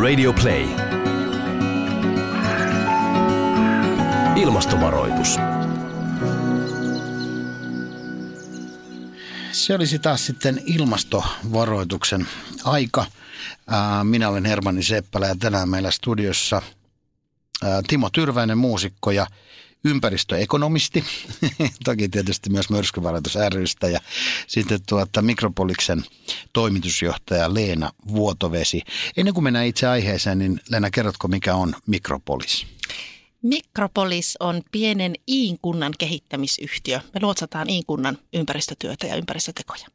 Radio Play. Ilmastovaroitus. Se olisi taas sitten ilmastovaroituksen aika. Minä olen Hermanni Seppälä ja tänään meillä studiossa Timo Tyrväinen, muusikko ja ympäristöekonomisti, toki tietysti myös myrskyvaroitus rystä ja sitten tuota Mikropoliksen toimitusjohtaja Leena Vuotovesi. Ennen kuin mennään itse aiheeseen, niin Leena, kerrotko mikä on Mikropolis? Mikropolis on pienen Iin-kunnan kehittämisyhtiö. Me luotsataan Iin-kunnan ympäristötyötä ja ympäristötekoja.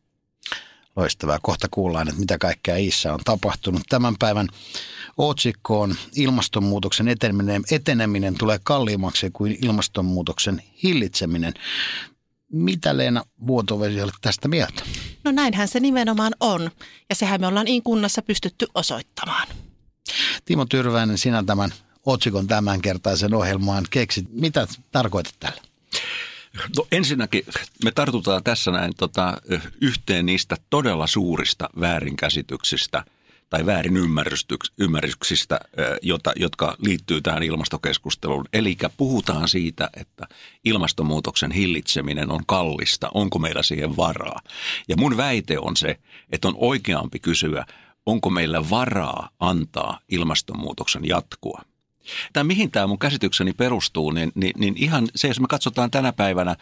Loistavaa. Kohta kuullaan, että mitä kaikkea Iissä on tapahtunut. Tämän päivän otsikkoon ilmastonmuutoksen eteneminen, eteneminen tulee kalliimmaksi kuin ilmastonmuutoksen hillitseminen. Mitä Leena Vuotovesi olet tästä mieltä? No näinhän se nimenomaan on. Ja sehän me ollaan kunnassa pystytty osoittamaan. Timo Tyrväinen, sinä tämän otsikon tämänkertaisen ohjelmaan keksit. Mitä tarkoitat tällä? No ensinnäkin me tartutaan tässä näin tota, yhteen niistä todella suurista väärinkäsityksistä tai väärinymmärryksistä, jota, jotka liittyy tähän ilmastokeskusteluun. Eli puhutaan siitä, että ilmastonmuutoksen hillitseminen on kallista, onko meillä siihen varaa. Ja mun väite on se, että on oikeampi kysyä, onko meillä varaa antaa ilmastonmuutoksen jatkua – Tämä mihin tämä mun käsitykseni perustuu, niin, niin, niin ihan se, jos me katsotaan tänä päivänä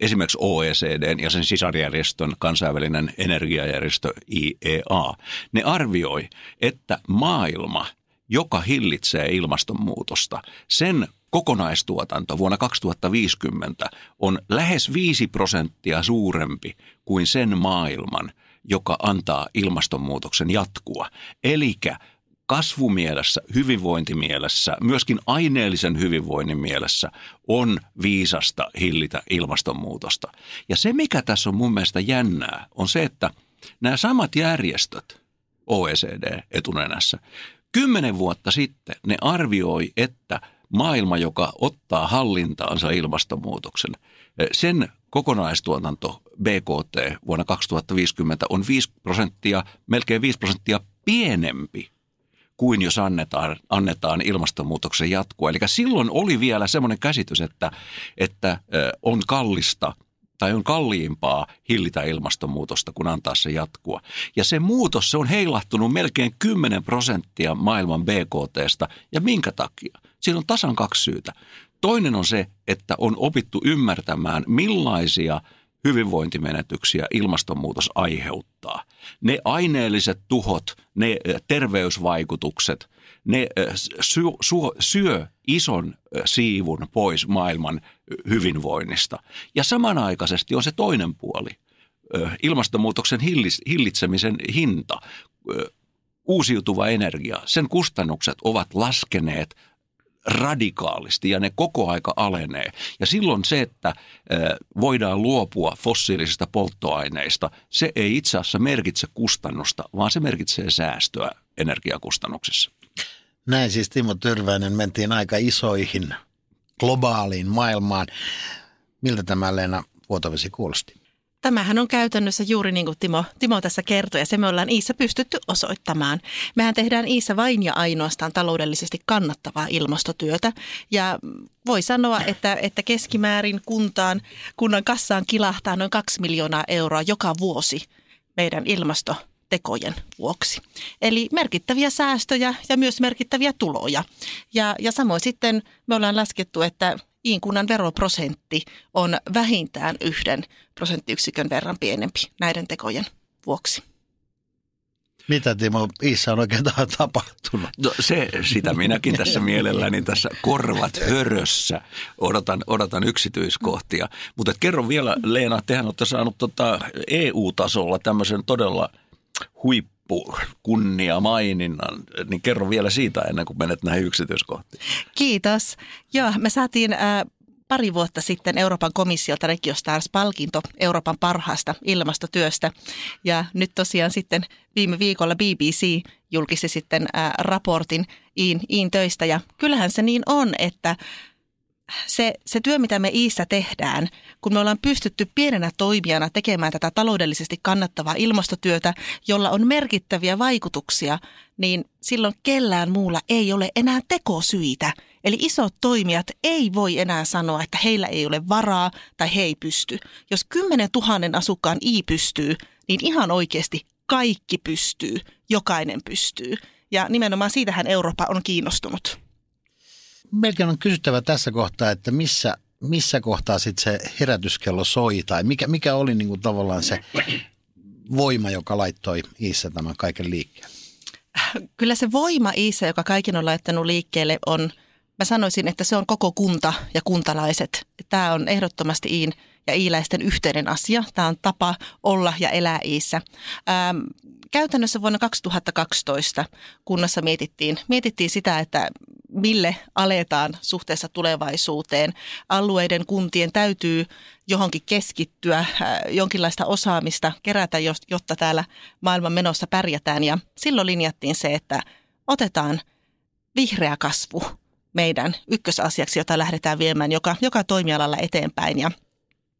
esimerkiksi OECD ja sen sisarjärjestön kansainvälinen energiajärjestö IEA, ne arvioi, että maailma, joka hillitsee ilmastonmuutosta, sen kokonaistuotanto vuonna 2050 on lähes 5 prosenttia suurempi kuin sen maailman, joka antaa ilmastonmuutoksen jatkua. Eli kasvumielessä, hyvinvointimielessä, myöskin aineellisen hyvinvoinnin mielessä on viisasta hillitä ilmastonmuutosta. Ja se, mikä tässä on mun mielestä jännää, on se, että nämä samat järjestöt, OECD etunenässä, kymmenen vuotta sitten ne arvioi, että maailma, joka ottaa hallintaansa ilmastonmuutoksen, sen kokonaistuotanto BKT vuonna 2050 on 5 prosenttia, melkein 5 prosenttia pienempi kuin jos annetaan, annetaan ilmastonmuutoksen jatkua. Eli silloin oli vielä semmoinen käsitys, että, että on kallista tai on kalliimpaa hillitä ilmastonmuutosta kuin antaa se jatkua. Ja se muutos, se on heilahtunut melkein 10 prosenttia maailman BKTstä. Ja minkä takia? Siinä on tasan kaksi syytä. Toinen on se, että on opittu ymmärtämään, millaisia – hyvinvointimenetyksiä ilmastonmuutos aiheuttaa. Ne aineelliset tuhot, ne terveysvaikutukset, ne syö, syö ison siivun pois maailman hyvinvoinnista. Ja samanaikaisesti on se toinen puoli, ilmastonmuutoksen hillitsemisen hinta, uusiutuva energia, sen kustannukset ovat laskeneet radikaalisti ja ne koko aika alenee. Ja silloin se, että voidaan luopua fossiilisista polttoaineista, se ei itse asiassa merkitse kustannusta, vaan se merkitsee säästöä energiakustannuksissa. Näin siis Timo Tyrväinen mentiin aika isoihin globaaliin maailmaan. Miltä tämä Leena Vuotovesi kuulosti? Tämähän on käytännössä juuri niin kuin Timo, Timo tässä kertoi, ja se me ollaan Iissä pystytty osoittamaan. Mehän tehdään Iissä vain ja ainoastaan taloudellisesti kannattavaa ilmastotyötä, ja voi sanoa, että, että keskimäärin kuntaan, kunnan kassaan kilahtaa noin kaksi miljoonaa euroa joka vuosi meidän ilmastotekojen vuoksi. Eli merkittäviä säästöjä ja myös merkittäviä tuloja. Ja, ja samoin sitten me ollaan laskettu, että Iinkunnan veroprosentti on vähintään yhden prosenttiyksikön verran pienempi näiden tekojen vuoksi. Mitä Timo Iissa on oikein tapahtunut? No se, sitä minäkin tässä mielelläni tässä korvat hörössä odotan, odotan yksityiskohtia. Mutta kerro vielä Leena, tehän olette saanut tota EU-tasolla tämmöisen todella kunnia maininnan, niin kerro vielä siitä ennen kuin menet näihin yksityiskohtiin. Kiitos. Joo, me saatiin äh, pari vuotta sitten Euroopan komissiolta Regiostars-palkinto Euroopan parhaasta ilmastotyöstä. Ja nyt tosiaan sitten viime viikolla BBC julkisti sitten äh, raportin Iin, Iin töistä. Ja kyllähän se niin on, että se, se työ, mitä me Iissä tehdään, kun me ollaan pystytty pienenä toimijana tekemään tätä taloudellisesti kannattavaa ilmastotyötä, jolla on merkittäviä vaikutuksia, niin silloin kellään muulla ei ole enää tekosyitä. Eli isot toimijat ei voi enää sanoa, että heillä ei ole varaa tai he ei pysty. Jos 10 000 asukkaan I pystyy, niin ihan oikeasti kaikki pystyy, jokainen pystyy. Ja nimenomaan siitähän Eurooppa on kiinnostunut melkein on kysyttävä tässä kohtaa, että missä, missä kohtaa sitten se herätyskello soi tai mikä, mikä oli niin kuin tavallaan se voima, joka laittoi Iissä tämän kaiken liikkeelle? Kyllä se voima Iissä, joka kaiken on laittanut liikkeelle, on, mä sanoisin, että se on koko kunta ja kuntalaiset. Tämä on ehdottomasti Iin ja iiläisten yhteinen asia. Tämä on tapa olla ja elää Iissä. Ähm, käytännössä vuonna 2012 kunnassa mietittiin, mietittiin sitä, että mille aletaan suhteessa tulevaisuuteen. Alueiden kuntien täytyy johonkin keskittyä, äh, jonkinlaista osaamista kerätä, jotta täällä maailman menossa pärjätään. Ja silloin linjattiin se, että otetaan vihreä kasvu meidän ykkösasiaksi, jota lähdetään viemään joka, joka toimialalla eteenpäin. Ja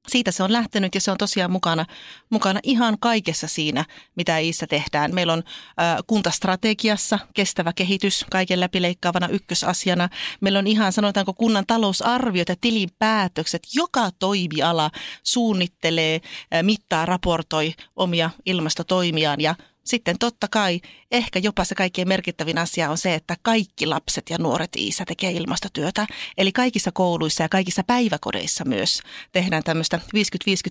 siitä se on lähtenyt ja se on tosiaan mukana, mukana ihan kaikessa siinä, mitä Iissä tehdään. Meillä on ä, kuntastrategiassa kestävä kehitys kaiken läpileikkaavana ykkösasiana. Meillä on ihan sanotaanko kunnan talousarviot ja tilinpäätökset. Joka toimiala suunnittelee, ä, mittaa, raportoi omia ilmastotoimiaan ja sitten totta kai ehkä jopa se kaikkein merkittävin asia on se, että kaikki lapset ja nuoret Iissä tekee ilmastotyötä. Eli kaikissa kouluissa ja kaikissa päiväkodeissa myös tehdään tämmöistä 50-50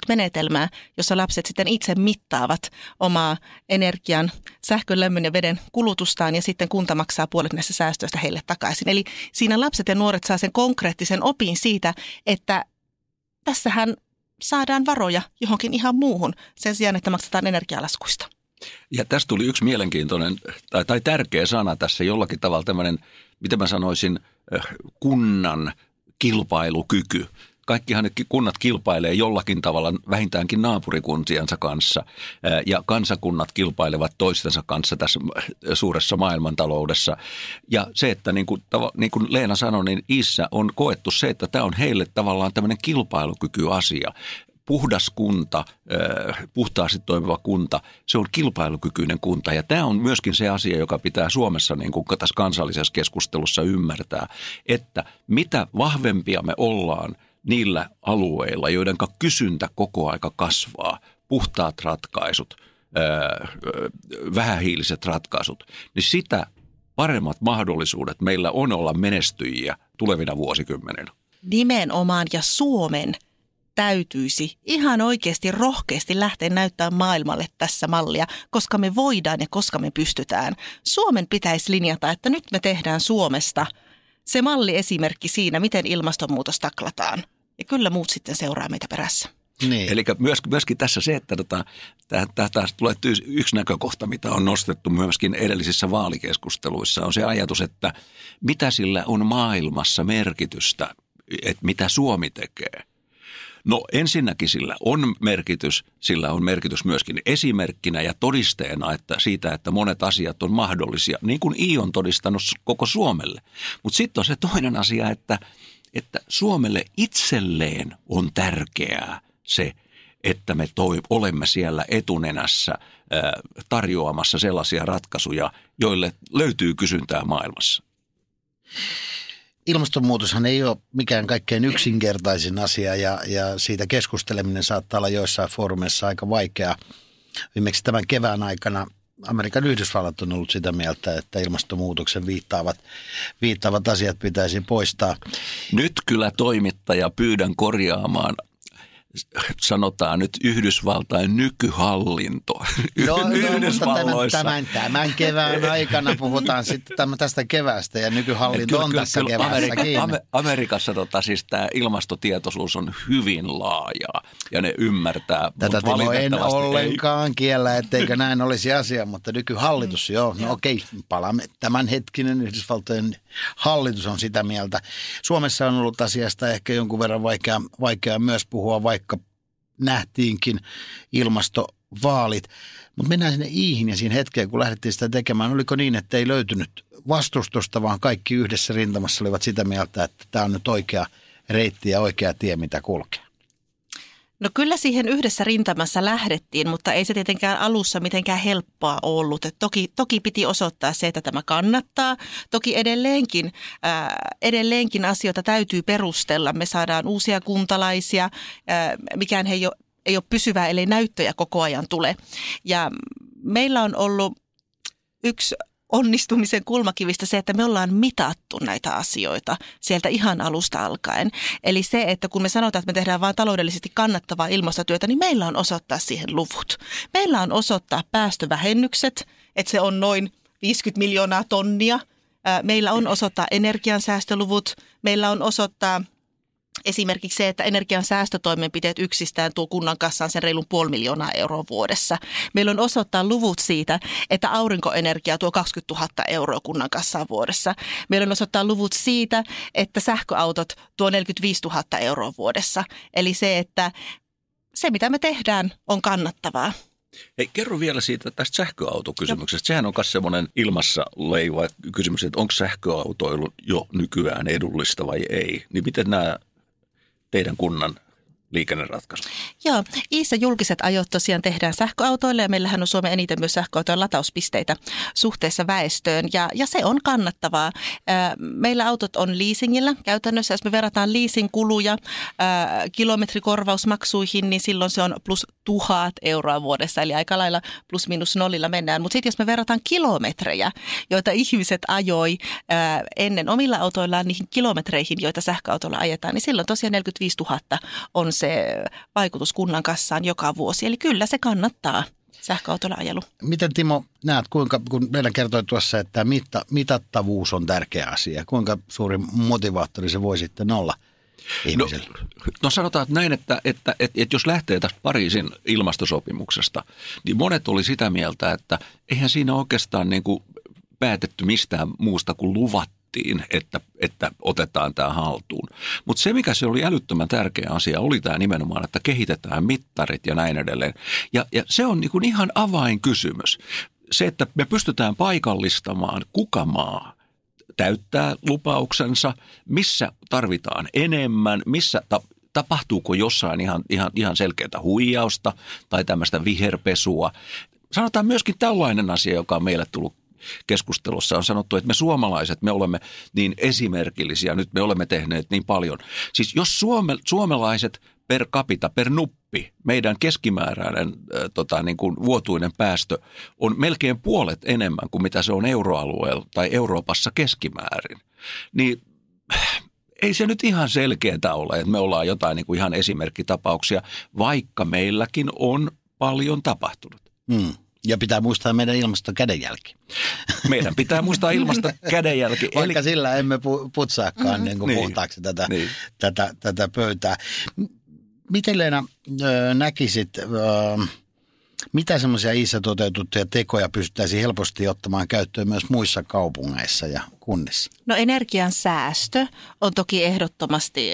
menetelmää, jossa lapset sitten itse mittaavat omaa energian, sähkön, lämmön ja veden kulutustaan ja sitten kunta maksaa puolet näistä säästöistä heille takaisin. Eli siinä lapset ja nuoret saa sen konkreettisen opin siitä, että tässähän saadaan varoja johonkin ihan muuhun sen sijaan, että maksetaan energialaskuista. Ja tästä tuli yksi mielenkiintoinen tai, tai tärkeä sana tässä jollakin tavalla tämmöinen, mitä mä sanoisin, eh, kunnan kilpailukyky. Kaikkihan ne kunnat kilpailee jollakin tavalla vähintäänkin naapurikuntiensa kanssa eh, ja kansakunnat kilpailevat toistensa kanssa tässä suuressa maailmantaloudessa. Ja se, että niin kuin, niin kuin Leena sanoi, niin Issä on koettu se, että tämä on heille tavallaan tämmöinen kilpailukykyasia puhdas kunta, puhtaasti toimiva kunta, se on kilpailukykyinen kunta. Ja tämä on myöskin se asia, joka pitää Suomessa niin kuin tässä kansallisessa keskustelussa ymmärtää, että mitä vahvempia me ollaan niillä alueilla, joiden kysyntä koko aika kasvaa, puhtaat ratkaisut, vähähiiliset ratkaisut, niin sitä paremmat mahdollisuudet meillä on olla menestyjiä tulevina vuosikymmeninä. Nimenomaan ja Suomen – täytyisi ihan oikeasti rohkeasti lähteä näyttämään maailmalle tässä mallia, koska me voidaan ja koska me pystytään. Suomen pitäisi linjata, että nyt me tehdään Suomesta se malli esimerkki siinä, miten ilmastonmuutos taklataan. Ja kyllä muut sitten seuraa meitä perässä. Niin. Eli myöskin, myöskin tässä se, että tota, taas tulee yksi näkökohta, mitä on nostettu myöskin edellisissä vaalikeskusteluissa, on se ajatus, että mitä sillä on maailmassa merkitystä, että mitä Suomi tekee. No ensinnäkin sillä on merkitys, sillä on merkitys myöskin esimerkkinä ja todisteena että siitä, että monet asiat on mahdollisia, niin kuin I on todistanut koko Suomelle. Mutta sitten on se toinen asia, että, että Suomelle itselleen on tärkeää se, että me toi, olemme siellä etunenässä ää, tarjoamassa sellaisia ratkaisuja, joille löytyy kysyntää maailmassa ilmastonmuutoshan ei ole mikään kaikkein yksinkertaisin asia ja, ja siitä keskusteleminen saattaa olla joissain foorumeissa aika vaikeaa. Viimeksi tämän kevään aikana Amerikan Yhdysvallat on ollut sitä mieltä, että ilmastonmuutoksen viittaavat, viittaavat asiat pitäisi poistaa. Nyt kyllä toimittaja pyydän korjaamaan sanotaan nyt Yhdysvaltain nykyhallinto no, no, Yhdysvalloissa. Tämän, tämän, tämän kevään aikana puhutaan sitten tästä keväästä ja nykyhallinto kyllä, on kyllä, tässä kyllä, Amerika, kiinni. Amerikassa tota, siis tämä ilmastotietoisuus on hyvin laajaa ja ne ymmärtää. Tätä Timo en ollenkaan ei. kiellä, etteikö näin olisi asia, mutta nykyhallitus, joo, no okei, palaamme. Tämänhetkinen Yhdysvaltojen hallitus on sitä mieltä. Suomessa on ollut asiasta ehkä jonkun verran vaikea, vaikea myös puhua, vaikka vaikka nähtiinkin ilmastovaalit. Mutta mennään sinne Iihin ja siinä hetkeen, kun lähdettiin sitä tekemään, oliko niin, että ei löytynyt vastustusta, vaan kaikki yhdessä rintamassa olivat sitä mieltä, että tämä on nyt oikea reitti ja oikea tie, mitä kulkea? No kyllä siihen yhdessä rintamassa lähdettiin, mutta ei se tietenkään alussa mitenkään helppoa ollut. Et toki, toki piti osoittaa se, että tämä kannattaa. Toki edelleenkin, ää, edelleenkin asioita täytyy perustella. Me saadaan uusia kuntalaisia, ää, mikään ei ole, ei ole pysyvää, ellei näyttöjä koko ajan tule. Ja meillä on ollut yksi onnistumisen kulmakivistä se, että me ollaan mitattu näitä asioita sieltä ihan alusta alkaen. Eli se, että kun me sanotaan, että me tehdään vain taloudellisesti kannattavaa ilmastotyötä, niin meillä on osoittaa siihen luvut. Meillä on osoittaa päästövähennykset, että se on noin 50 miljoonaa tonnia. Meillä on osoittaa energiansäästöluvut, meillä on osoittaa Esimerkiksi se, että energian säästötoimenpiteet yksistään tuo kunnan kassaan sen reilun puoli miljoonaa euroa vuodessa. Meillä on osoittaa luvut siitä, että aurinkoenergia tuo 20 000 euroa kunnan kassaan vuodessa. Meillä on osoittaa luvut siitä, että sähköautot tuo 45 000 euroa vuodessa. Eli se, että se mitä me tehdään on kannattavaa. Hei, kerro vielä siitä tästä sähköautokysymyksestä. Sehän on myös semmoinen ilmassa leiva kysymys, että onko sähköautoilu jo nykyään edullista vai ei. Niin miten nämä teidän kunnan liikenneratkaisu. Joo, Iissä julkiset ajot tosiaan tehdään sähköautoille ja meillähän on Suomen eniten myös sähköautojen latauspisteitä suhteessa väestöön ja, ja se on kannattavaa. Meillä autot on leasingillä käytännössä, jos me verrataan leasingkuluja kilometrikorvausmaksuihin, niin silloin se on plus tuhat euroa vuodessa, eli aika lailla plus minus nollilla mennään. Mutta sitten jos me verrataan kilometrejä, joita ihmiset ajoi ennen omilla autoillaan niihin kilometreihin, joita sähköautolla ajetaan, niin silloin tosiaan 45 000 on se vaikutus kunnan kassaan joka vuosi. Eli kyllä se kannattaa sähköautolla ajelu. Miten Timo näet, kuinka, kun meidän kertoi tuossa, että mitta, mitattavuus on tärkeä asia, kuinka suuri motivaattori se voi sitten olla No, no sanotaan että näin, että, että, että, että jos lähtee tästä Pariisin ilmastosopimuksesta, niin monet oli sitä mieltä, että eihän siinä oikeastaan niin kuin päätetty mistään muusta kuin luvat haluttiin, että, että otetaan tämä haltuun. Mutta se, mikä se oli älyttömän tärkeä asia, oli tämä nimenomaan, että kehitetään mittarit ja näin edelleen. Ja, ja se on niin kuin ihan avainkysymys. Se, että me pystytään paikallistamaan, kuka maa täyttää lupauksensa, missä tarvitaan enemmän, missä ta- tapahtuuko jossain ihan, ihan, ihan selkeää huijausta tai tämmöistä viherpesua. Sanotaan myöskin tällainen asia, joka on meille tullut keskustelussa on sanottu, että me suomalaiset, me olemme niin esimerkillisiä, nyt me olemme tehneet niin paljon. Siis jos suome, suomalaiset per capita, per nuppi, meidän keskimääräinen äh, tota, niin kuin vuotuinen päästö on melkein puolet enemmän kuin mitä se on euroalueella tai Euroopassa keskimäärin, niin ei se nyt ihan selkeää ole, että me ollaan jotain niin kuin ihan esimerkkitapauksia, vaikka meilläkin on paljon tapahtunut. Hmm. Ja pitää muistaa meidän ilmasto kädenjälki. Meidän pitää muistaa ilmasto kädenjälki. Vaikka Eli... sillä emme putsaakaan mm-hmm. niin kuin niin. puhtaaksi tätä, niin. tätä, tätä pöytää. Miten Leena näkisit, mitä semmoisia iissä toteutettuja tekoja pystyttäisiin helposti ottamaan käyttöön myös muissa kaupungeissa ja kunnissa? No energian säästö on toki ehdottomasti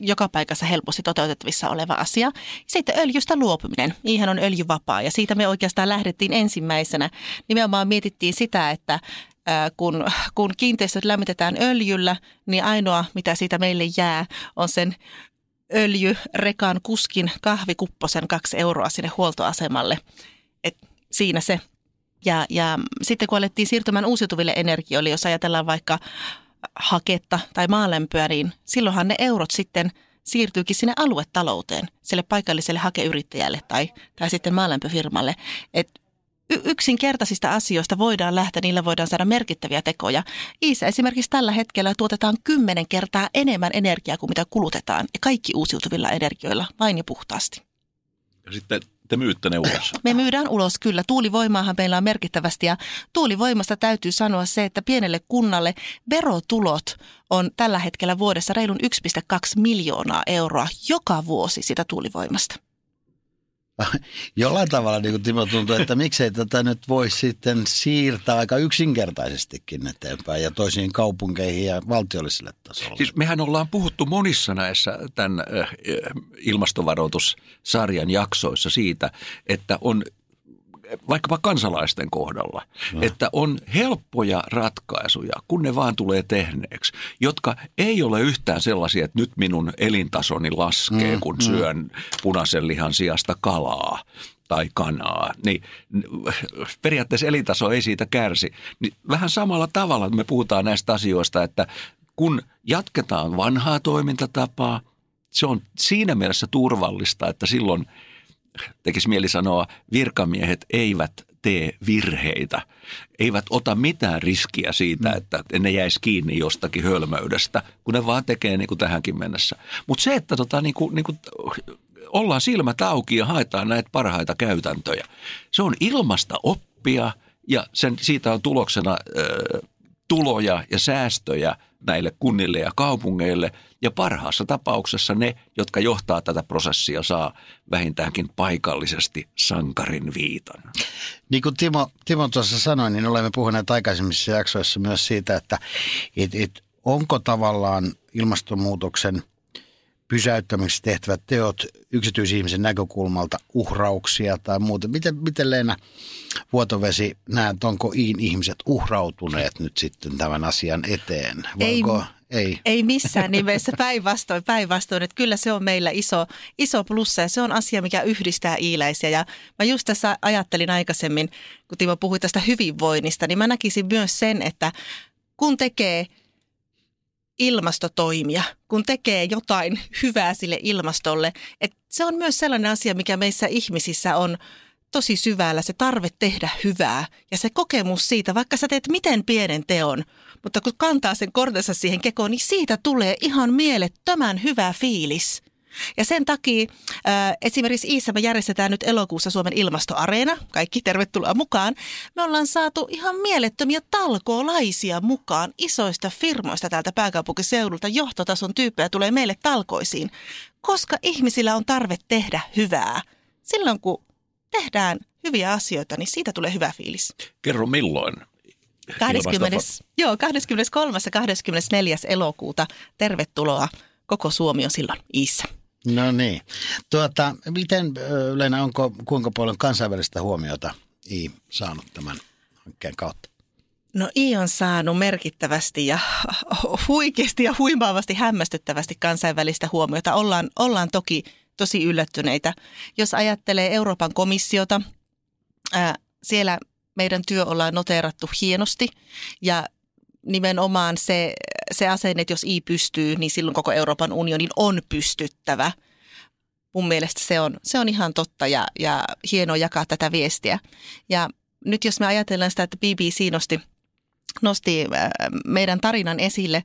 joka paikassa helposti toteutettavissa oleva asia. Sitten öljystä luopuminen. Niihin on öljyvapaa ja siitä me oikeastaan lähdettiin ensimmäisenä. Nimenomaan mietittiin sitä, että kun, kun kiinteistöt lämmitetään öljyllä, niin ainoa mitä siitä meille jää on sen öljyrekan kuskin kahvikupposen kaksi euroa sinne huoltoasemalle. Et siinä se. Ja, ja sitten kun alettiin siirtymään uusiutuville energioille, jos ajatellaan vaikka haketta tai maalämpöä, niin silloinhan ne eurot sitten siirtyykin sinne aluetalouteen, sille paikalliselle hakeyrittäjälle tai, tai sitten maalämpöfirmalle. Et yksinkertaisista asioista voidaan lähteä, niillä voidaan saada merkittäviä tekoja. Iissä esimerkiksi tällä hetkellä tuotetaan kymmenen kertaa enemmän energiaa kuin mitä kulutetaan, ja kaikki uusiutuvilla energioilla, vain ja puhtaasti. Ja sitten te myytte ne ulos? Me myydään ulos, kyllä. Tuulivoimaahan meillä on merkittävästi ja tuulivoimasta täytyy sanoa se, että pienelle kunnalle verotulot on tällä hetkellä vuodessa reilun 1,2 miljoonaa euroa joka vuosi sitä tuulivoimasta. jollain tavalla niin kuin Timo tuntuu, että miksei tätä nyt voi sitten siirtää aika yksinkertaisestikin eteenpäin ja toisiin kaupunkeihin ja valtiolliselle tasolle. Siis mehän ollaan puhuttu monissa näissä tämän ilmastovaroitussarjan jaksoissa siitä, että on vaikkapa kansalaisten kohdalla, no. että on helppoja ratkaisuja, kun ne vaan tulee tehneeksi, jotka ei ole yhtään sellaisia, että nyt minun elintasoni laskee, mm, kun mm. syön punaisen lihan sijasta kalaa tai kanaa, niin periaatteessa elintaso ei siitä kärsi. Niin vähän samalla tavalla me puhutaan näistä asioista, että kun jatketaan vanhaa toimintatapaa, se on siinä mielessä turvallista, että silloin tekisi mieli sanoa, virkamiehet eivät tee virheitä, eivät ota mitään riskiä siitä, mm. että ne jäisi kiinni jostakin hölmöydestä, kun ne vaan tekee niin kuin tähänkin mennessä. Mutta se, että tota, niin kuin, niin kuin, ollaan silmät auki ja haetaan näitä parhaita käytäntöjä, se on ilmasta oppia ja sen, siitä on tuloksena ö, tuloja ja säästöjä näille kunnille ja kaupungeille. Ja parhaassa tapauksessa ne, jotka johtaa tätä prosessia, saa vähintäänkin paikallisesti sankarin viitan. Niin kuin Timo, Timo tuossa sanoi, niin olemme puhuneet aikaisemmissa jaksoissa myös siitä, että et, et, onko tavallaan ilmastonmuutoksen pysäyttämiseksi tehtävät teot yksityisihmisen näkökulmalta uhrauksia tai muuta. Miten, miten Leena Vuotovesi näet, onko Iin ihmiset uhrautuneet nyt sitten tämän asian eteen? Voiko, ei, ei. ei missään nimessä, päinvastoin, päinvastoin. Että kyllä se on meillä iso, iso plussa ja se on asia, mikä yhdistää iiläisiä. Ja mä just tässä ajattelin aikaisemmin, kun Timo puhui tästä hyvinvoinnista, niin mä näkisin myös sen, että kun tekee – ilmastotoimia, kun tekee jotain hyvää sille ilmastolle. Et se on myös sellainen asia, mikä meissä ihmisissä on tosi syvällä, se tarve tehdä hyvää ja se kokemus siitä, vaikka sä teet miten pienen teon, mutta kun kantaa sen kortensa siihen kekoon, niin siitä tulee ihan mielettömän hyvä fiilis. Ja sen takia äh, esimerkiksi Iissä me järjestetään nyt elokuussa Suomen ilmastoareena. Kaikki tervetuloa mukaan. Me ollaan saatu ihan mielettömiä talkoolaisia mukaan isoista firmoista täältä pääkaupunkiseudulta. Johtotason tyyppejä tulee meille talkoisiin, koska ihmisillä on tarve tehdä hyvää. Silloin kun tehdään hyviä asioita, niin siitä tulee hyvä fiilis. Kerro milloin 20, joo, 23. ja 24. elokuuta. Tervetuloa. Koko Suomi on silloin Iissä. No niin. Tuota, miten, Leena, onko kuinka paljon kansainvälistä huomiota I saanut tämän hankkeen kautta? No I on saanut merkittävästi ja huikeasti ja huimaavasti hämmästyttävästi kansainvälistä huomiota. Ollaan, ollaan toki tosi yllättyneitä. Jos ajattelee Euroopan komissiota, ää, siellä meidän työ ollaan noteerattu hienosti ja nimenomaan se, se asenne, että jos I pystyy, niin silloin koko Euroopan unionin on pystyttävä. Mun mielestä se on, se on ihan totta ja, ja hienoa jakaa tätä viestiä. Ja nyt jos me ajatellaan sitä, että BBC nosti, nosti äh, meidän tarinan esille,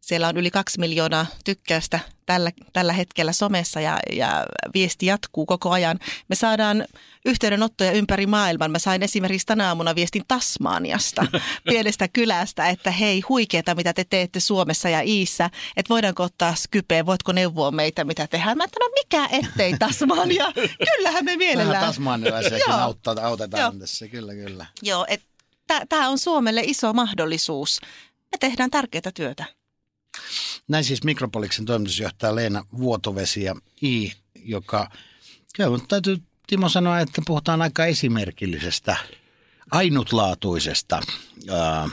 siellä on yli kaksi miljoonaa tykkäystä tällä, tällä hetkellä somessa ja, ja viesti jatkuu koko ajan. Me saadaan yhteydenottoja ympäri maailman. Mä sain esimerkiksi tänä aamuna viestin Tasmaniasta, pienestä kylästä, että hei, huikeeta mitä te teette Suomessa ja Iissä, että voidaanko ottaa Skypeen, voitko neuvoa meitä mitä tehdään. Mä että no mikä ettei Tasmania, kyllähän me mielellään. Tasmanialaisiakin autetaan Joo. tässä, kyllä kyllä. Joo, että tämä on Suomelle iso mahdollisuus. Me tehdään tärkeää työtä. Näin siis Mikropoliksen toimitusjohtaja Leena Vuotovesi ja I, joka kyllä, täytyy Timo sanoa, että puhutaan aika esimerkillisestä, ainutlaatuisesta ää,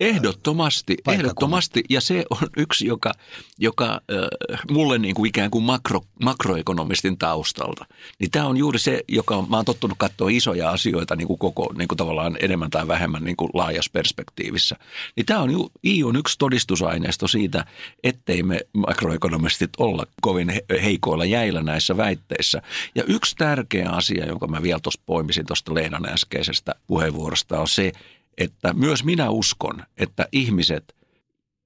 Ehdottomasti, ehdottomasti. Ja se on yksi, joka, joka äh, mulle niin kuin ikään kuin makro, makroekonomistin taustalta. Niin tämä on juuri se, joka mä oon tottunut katsoa isoja asioita niin kuin koko, niin kuin tavallaan enemmän tai vähemmän niin kuin laajassa perspektiivissä. Niin tämä on, I on yksi todistusaineisto siitä, ettei me makroekonomistit olla kovin heikoilla jäillä näissä väitteissä. Ja yksi tärkeä asia, jonka mä vielä tuosta poimisin tuosta Leenan äskeisestä puheenvuorosta, on se, että myös minä uskon, että ihmiset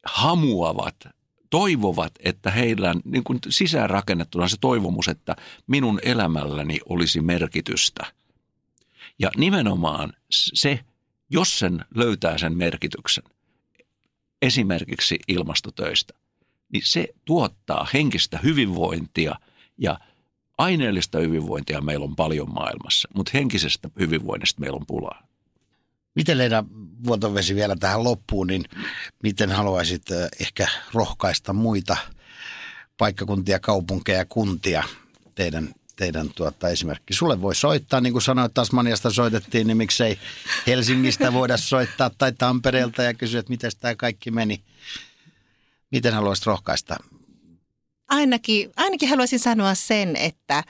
hamuavat, toivovat, että heillä niin kuin sisäänrakennettuna se toivomus, että minun elämälläni olisi merkitystä. Ja nimenomaan se, jos sen löytää sen merkityksen, esimerkiksi ilmastotöistä, niin se tuottaa henkistä hyvinvointia ja aineellista hyvinvointia meillä on paljon maailmassa, mutta henkisestä hyvinvoinnista meillä on pulaa. Miten Leena Vuotovesi vielä tähän loppuun, niin miten haluaisit ehkä rohkaista muita paikkakuntia, kaupunkeja ja kuntia teidän teidän tuota, esimerkki. Sulle voi soittaa, niin kuin sanoit, Tasmaniasta soitettiin, niin miksei Helsingistä voida soittaa tai Tampereelta ja kysyä, että miten tämä kaikki meni. Miten haluaisit rohkaista? Ainakin, ainakin haluaisin sanoa sen, että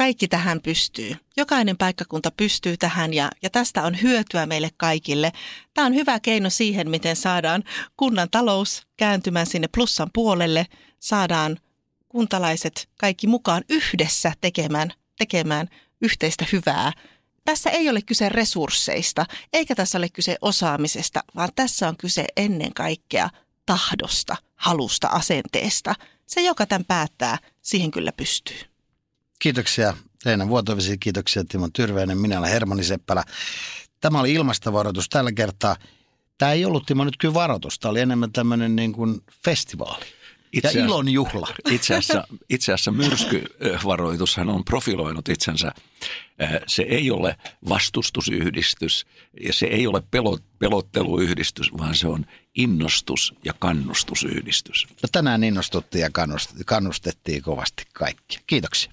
kaikki tähän pystyy. Jokainen paikkakunta pystyy tähän ja, ja tästä on hyötyä meille kaikille. Tämä on hyvä keino siihen, miten saadaan kunnan talous kääntymään sinne plussan puolelle, saadaan kuntalaiset kaikki mukaan yhdessä tekemään, tekemään yhteistä hyvää. Tässä ei ole kyse resursseista, eikä tässä ole kyse osaamisesta, vaan tässä on kyse ennen kaikkea tahdosta, halusta, asenteesta. Se, joka tämän päättää, siihen kyllä pystyy. Kiitoksia teidän vuotovisi, kiitoksia Timo Tyrväinen, minä olen Hermanni Seppälä. Tämä oli ilmastovaroitus tällä kertaa. Tämä ei ollut Timo nyt kyllä varoitus, tämä oli enemmän tämmöinen niin kuin festivaali. Itse ja ilon juhla. Itse asiassa, itse asiassa myrskyvaroitushan on profiloinut itsensä. Se ei ole vastustusyhdistys ja se ei ole pelotteluyhdistys, vaan se on innostus- ja kannustusyhdistys. No tänään innostuttiin ja kannustettiin kovasti kaikki. Kiitoksia.